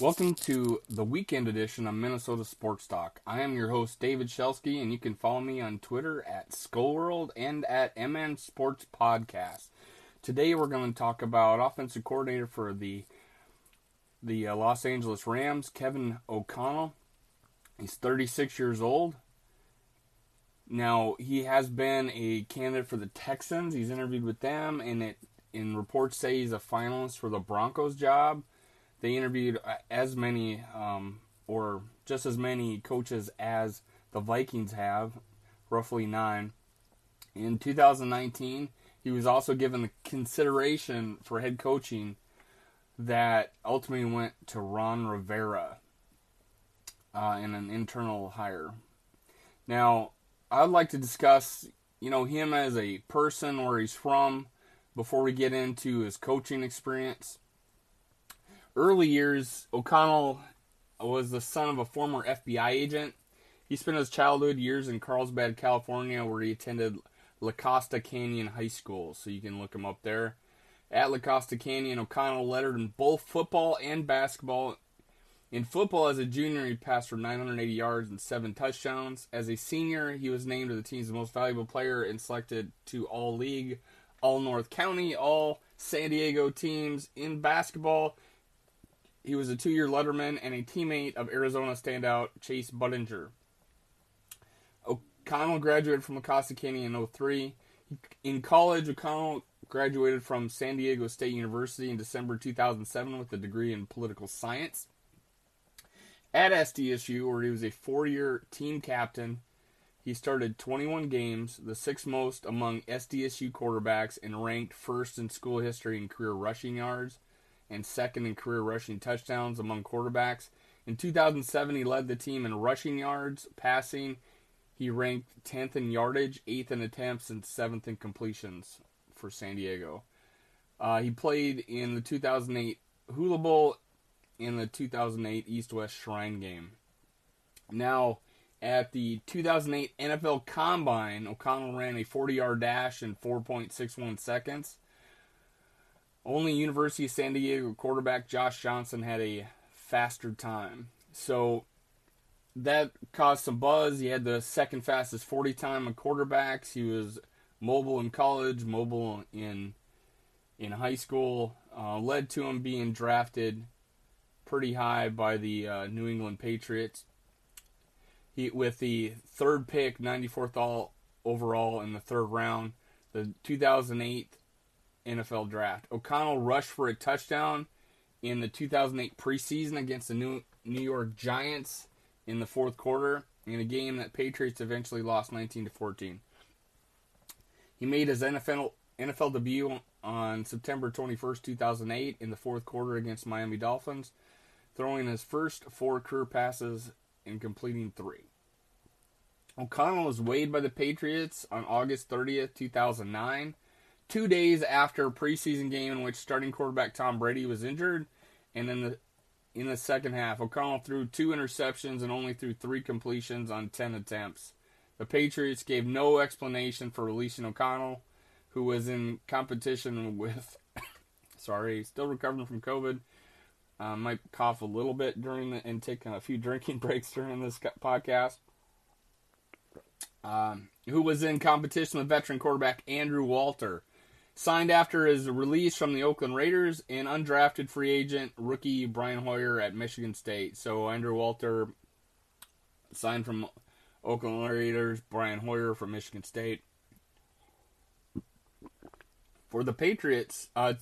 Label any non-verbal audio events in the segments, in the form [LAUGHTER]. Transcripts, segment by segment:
Welcome to the weekend edition of Minnesota Sports Talk. I am your host, David Shelsky, and you can follow me on Twitter at Skullworld and at MN Sports Podcast. Today we're going to talk about offensive coordinator for the the uh, Los Angeles Rams, Kevin O'Connell. He's 36 years old. Now he has been a candidate for the Texans. He's interviewed with them, and it in reports say he's a finalist for the Broncos job. They interviewed uh, as many, um, or just as many coaches as the Vikings have, roughly nine. In 2019, he was also given the consideration for head coaching that ultimately went to Ron Rivera uh, in an internal hire. Now, I'd like to discuss, you know, him as a person, where he's from, before we get into his coaching experience. Early years, O'Connell was the son of a former FBI agent. He spent his childhood years in Carlsbad, California, where he attended La Costa Canyon High School, so you can look him up there. At La Costa Canyon, O'Connell lettered in both football and basketball. In football, as a junior, he passed for 980 yards and seven touchdowns. As a senior, he was named to the team's most valuable player and selected to All League, All North County, All San Diego teams. In basketball, he was a two year letterman and a teammate of Arizona standout Chase Budinger. O'Connell graduated from La Costa Canyon in 03. In college, O'Connell graduated from San Diego State University in December 2007 with a degree in political science. At SDSU, where he was a four year team captain, he started 21 games, the sixth most among SDSU quarterbacks, and ranked first in school history in career rushing yards and second in career rushing touchdowns among quarterbacks. In 2007, he led the team in rushing yards, passing, he ranked 10th in yardage, 8th in attempts, and 7th in completions for San Diego. Uh, he played in the 2008 Hula Bowl in the 2008 East West Shrine game. Now, at the 2008 NFL Combine, O'Connell ran a 40 yard dash in 4.61 seconds. Only University of San Diego quarterback Josh Johnson had a faster time. So that caused some buzz. He had the second fastest 40 time of quarterbacks. He was mobile in college, mobile in in high school. Uh, led to him being drafted pretty high by the uh, New England Patriots. He with the third pick, 94th all overall in the third round, the 2008 NFL draft. O'Connell rushed for a touchdown in the 2008 preseason against the New New York Giants in the fourth quarter in a game that Patriots eventually lost 19 to 14. He made his NFL NFL debut on September 21st, 2008 in the fourth quarter against Miami Dolphins, throwing his first four career passes and completing 3. O'Connell was waived by the Patriots on August 30th, 2009, 2 days after a preseason game in which starting quarterback Tom Brady was injured and then the in the second half. O'Connell threw two interceptions and only threw three completions on 10 attempts. The Patriots gave no explanation for releasing O'Connell, who was in competition with, [COUGHS] sorry, still recovering from COVID. Uh, might cough a little bit during the, and take a few drinking [LAUGHS] breaks during this podcast. Um, who was in competition with veteran quarterback Andrew Walter signed after his release from the Oakland Raiders and undrafted free agent rookie Brian Hoyer at Michigan State. So Andrew Walter signed from Oakland Raiders, Brian Hoyer from Michigan State. For the Patriots, uh,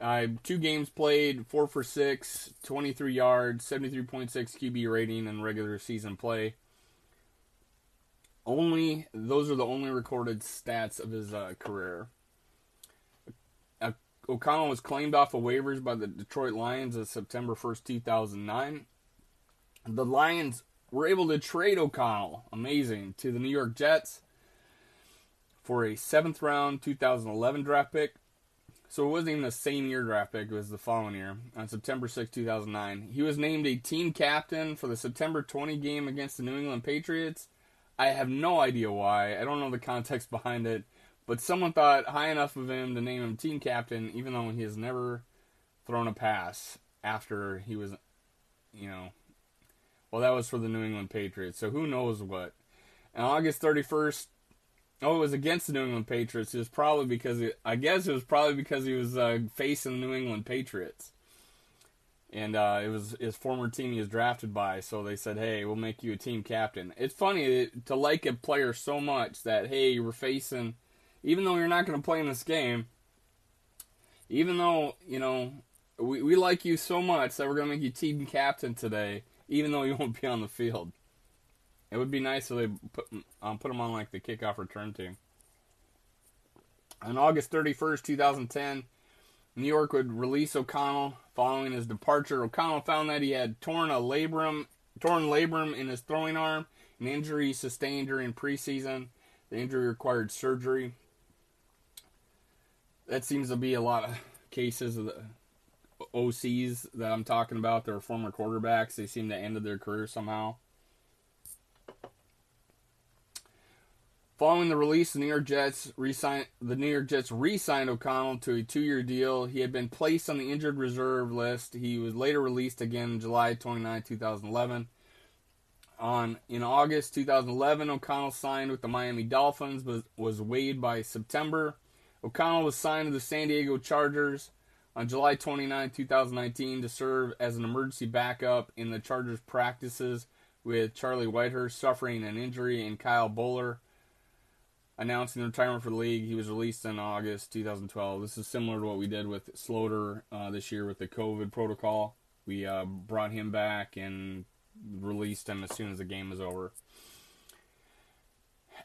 uh, two games played, four for six, 23 yards, 73.6 QB rating in regular season play. Only those are the only recorded stats of his uh, career. O'Connell was claimed off of waivers by the Detroit Lions as September 1st, 2009. The Lions were able to trade O'Connell, amazing, to the New York Jets for a seventh round 2011 draft pick. So it wasn't even the same year draft pick, it was the following year, on September 6, 2009. He was named a team captain for the September 20 game against the New England Patriots. I have no idea why. I don't know the context [LAUGHS] behind it. But someone thought high enough of him to name him team captain, even though he has never thrown a pass after he was you know, well, that was for the New England Patriots. So who knows what? And August 31st, oh, it was against the New England Patriots. It was probably because, I guess it was probably because he was uh, facing the New England Patriots. And uh, it was his former team he was drafted by, so they said, "Hey, we'll make you a team captain." It's funny to like a player so much that hey, you were facing, even though you're not going to play in this game, even though you know we, we like you so much that we're going to make you team captain today, even though you won't be on the field. It would be nice if they put um, put him on like the kickoff return team. On August 31st, 2010, New York would release O'Connell following his departure. O'Connell found that he had torn a labrum, torn labrum in his throwing arm, an injury sustained during preseason. The injury required surgery. That seems to be a lot of cases of the OCs that I'm talking about. They're former quarterbacks. They seem to ended their career somehow. Following the release, the New York Jets re-signed, the New York Jets re-signed O'Connell to a two-year deal. He had been placed on the injured reserve list. He was later released again in July 29, 2011. On in August 2011, O'Connell signed with the Miami Dolphins, but was waived by September. O'Connell was signed to the San Diego Chargers on July 29, 2019, to serve as an emergency backup in the Chargers practices with Charlie Whitehurst suffering an injury and Kyle Boller announcing retirement for the league. He was released in August 2012. This is similar to what we did with Sloter uh, this year with the COVID protocol. We uh, brought him back and released him as soon as the game was over.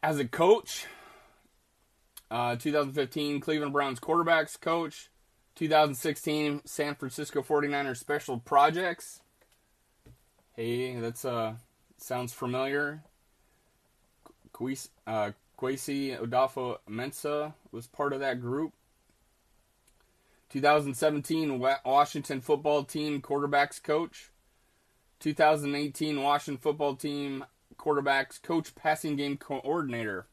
As a coach, uh, 2015 Cleveland Browns quarterbacks coach, 2016 San Francisco 49ers special projects. Hey, that's uh sounds familiar. Uh, Kwesi Adofo-Mensah was part of that group. 2017 Washington football team quarterbacks coach. 2018 Washington football team quarterbacks coach passing game coordinator.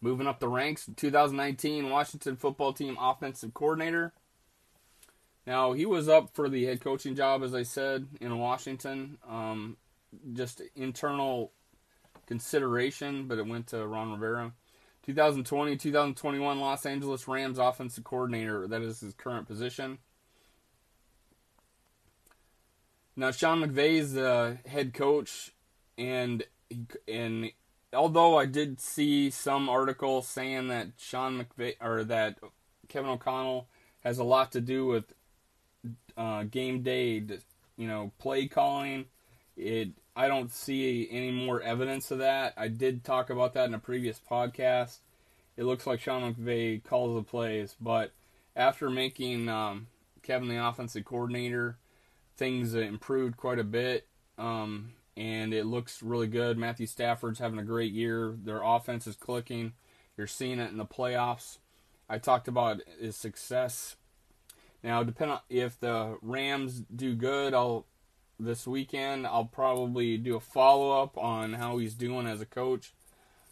Moving up the ranks, 2019 Washington football team offensive coordinator. Now he was up for the head coaching job, as I said, in Washington. Um, just internal consideration, but it went to Ron Rivera. 2020 2021 Los Angeles Rams offensive coordinator. That is his current position. Now Sean McVay is the head coach, and and although I did see some article saying that Sean McVay or that Kevin O'Connell has a lot to do with uh, game day, you know, play calling. It I don't see any more evidence of that. I did talk about that in a previous podcast. It looks like Sean McVay calls the plays, but after making um, Kevin the offensive coordinator, things improved quite a bit, um, and it looks really good. Matthew Stafford's having a great year. Their offense is clicking. You're seeing it in the playoffs. I talked about his success. Now, depending on if the Rams do good, I'll this weekend. I'll probably do a follow up on how he's doing as a coach.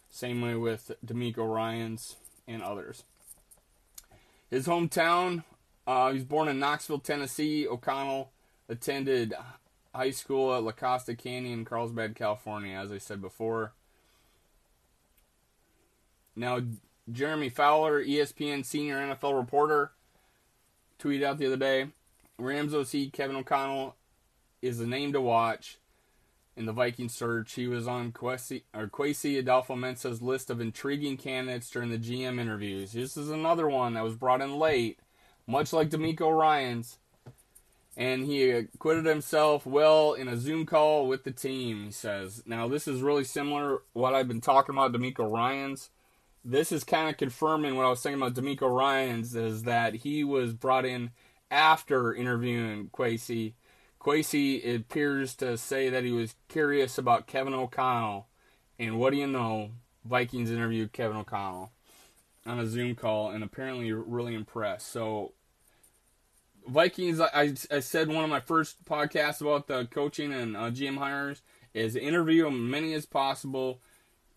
Same way with DeMeco Ryans and others. His hometown, uh, he was born in Knoxville, Tennessee. O'Connell attended high school at La Costa Canyon, Carlsbad, California, as I said before. Now, Jeremy Fowler, ESPN senior NFL reporter, tweeted out the other day Rams OC Kevin O'Connell is the name to watch in the Viking search. He was on Kwesi Adofo-Mensah's list of intriguing candidates during the GM interviews. This is another one that was brought in late, much like DeMeco Ryans. And he acquitted himself well in a Zoom call with the team, he says. Now, this is really similar what I've been talking about DeMeco Ryans. This is kind of confirming what I was saying about DeMeco Ryans, is that he was brought in after interviewing Kwesi Kwesi appears to say that he was curious about Kevin O'Connell, and what do you know? Vikings interviewed Kevin O'Connell on a Zoom call, and apparently really impressed. So, Vikings, I, I said one of my first podcasts about the coaching and uh, GM hires is interview as many as possible.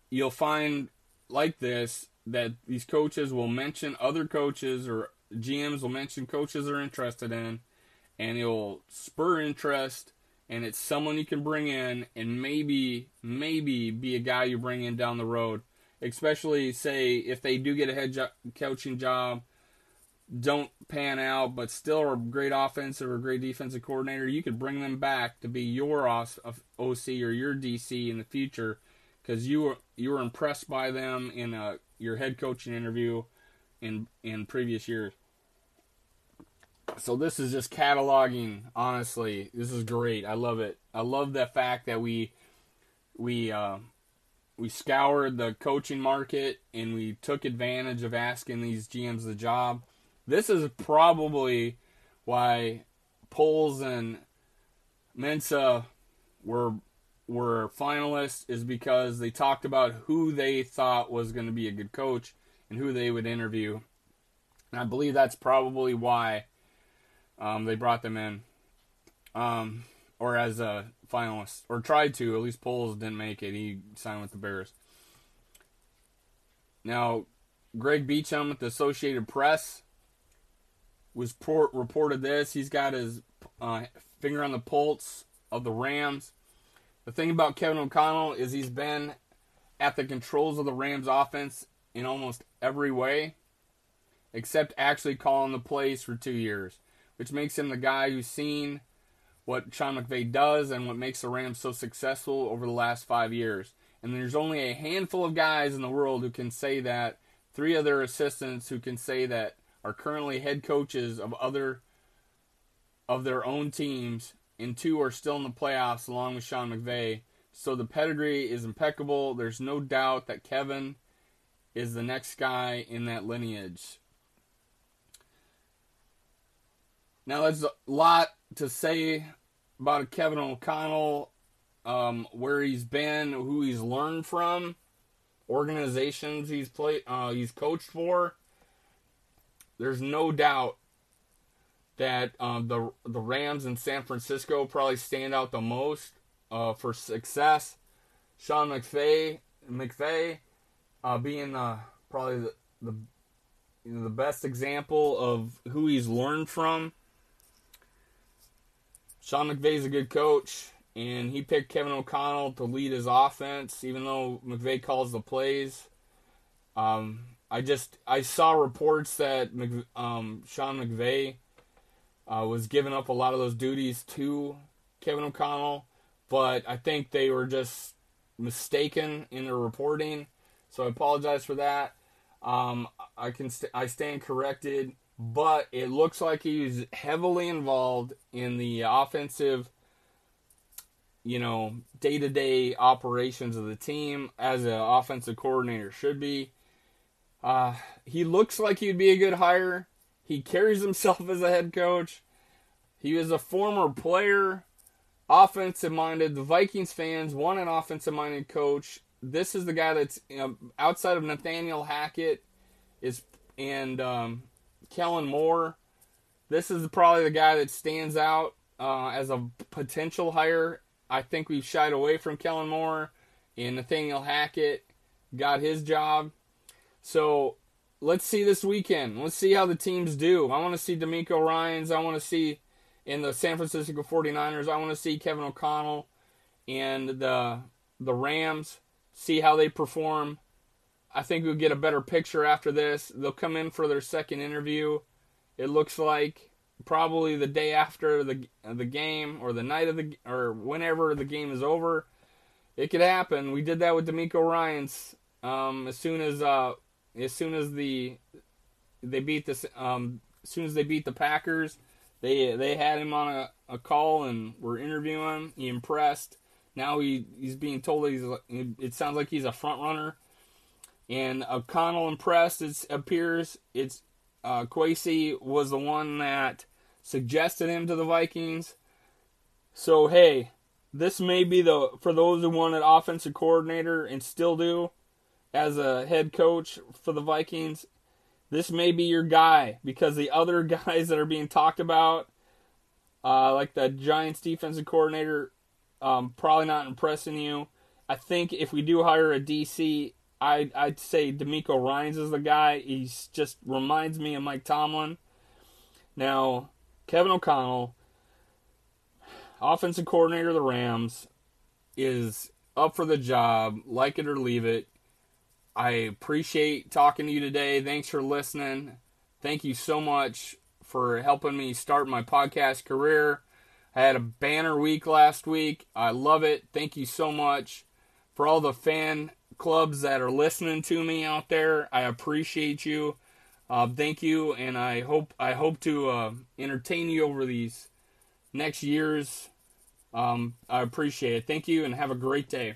You'll find like this that these coaches will mention other coaches or GMs will mention coaches they're interested in and it'll spur interest and it's someone you can bring in and maybe maybe be a guy you bring in down the road especially say if they do get a head jo- coaching job don't pan out but still are a great offensive or great defensive coordinator you could bring them back to be your OC or your DC in the future because you were you were impressed by them in a, your head coaching interview in in previous years so this is just cataloging. Honestly, this is great. I love it. I love the fact that we we uh, we scoured the coaching market and we took advantage of asking these GMs the job. This is probably why Poles and Mensah were were finalists is because they talked about who they thought was going to be a good coach and who they would interview. And I believe that's probably why um, they brought them in, um, or as a finalist, or tried to. At least Poles didn't make it. He signed with the Bears. Now, Greg Beacham with the Associated Press was port- reported this. He's got his uh, finger on the pulse of the Rams. The thing about Kevin O'Connell is he's been at the controls of the Rams offense in almost every way, except actually calling the plays for two years which makes him the guy who's seen what Sean McVay does and what makes the Rams so successful over the last five years. And there's only a handful of guys in the world who can say that. Three other assistants who can say that are currently head coaches of other of their own teams, and two are still in the playoffs along with Sean McVay. So the pedigree is impeccable. There's no doubt that Kevin is the next guy in that lineage. Now, there's a lot to say about Kevin O'Connell, um, where he's been, who he's learned from, organizations he's played, uh, he's coached for. There's no doubt that uh, the the Rams in San Francisco probably stand out the most uh, for success. Sean McVay, McVay, uh, being uh, probably the, the you know, the best example of who he's learned from. Sean McVay's a good coach, and he picked Kevin O'Connell to lead his offense, even though McVay calls the plays. Um, I just I saw reports that um, Sean McVay uh, was giving up a lot of those duties to Kevin O'Connell, but I think they were just mistaken in their reporting. So I apologize for that. Um, I can st- I stand corrected but it looks like he's heavily involved in the offensive, you know, day to day operations of the team as an offensive coordinator should be. Uh, he looks like he'd be a good hire. He carries himself [LAUGHS] as a head coach. He was a former player, offensive minded. The Vikings fans want an offensive minded coach. This is the guy that's you know, outside of Nathaniel Hackett is and um, Kellen Moore. This is probably the guy that stands out uh, as a potential hire. I think we've shied away from Kellen Moore, and Nathaniel Hackett got his job. So let's see this weekend. Let's see how the teams do. I want to see DeMeco Ryans. I want to see in the San Francisco 49ers. I want to see Kevin O'Connell and the the Rams. See how they perform. I think we'll get a better picture after this. They'll come in for their second interview. It looks like probably the day after the the game or the night of the or whenever the game is over. It could happen. We did that with DeMeco Ryans. Um, as soon as uh, as soon as the they beat the um, as soon as they beat the Packers, they they had him on a, a call and were interviewing him. He impressed. Now he he's being told he's it sounds like he's a front runner and O'Connell impressed. It appears it's uh, was the one that suggested him to the Vikings. So hey, this may be the for those who wanted offensive coordinator and still do as a head coach for the Vikings. This may be your guy because the other [LAUGHS] guys that are being talked about, uh, like the Giants defensive coordinator, um, probably not impressing you. I think if we do hire a DC, I'd, I'd say DeMeco Ryans is the guy. He's just reminds me of Mike Tomlin. Now, Kevin O'Connell, offensive coordinator of the Rams, is up for the job, like it or leave it. I appreciate talking to you today. Thanks for listening. Thank you so much for helping me start my podcast career. I had a banner week last week. I love it. Thank you so much for all the fan clubs that are listening to me out there. I appreciate you. Uh, thank you, and I hope I hope to uh, entertain you over these next years. Um, I appreciate it. Thank you, and have a great day.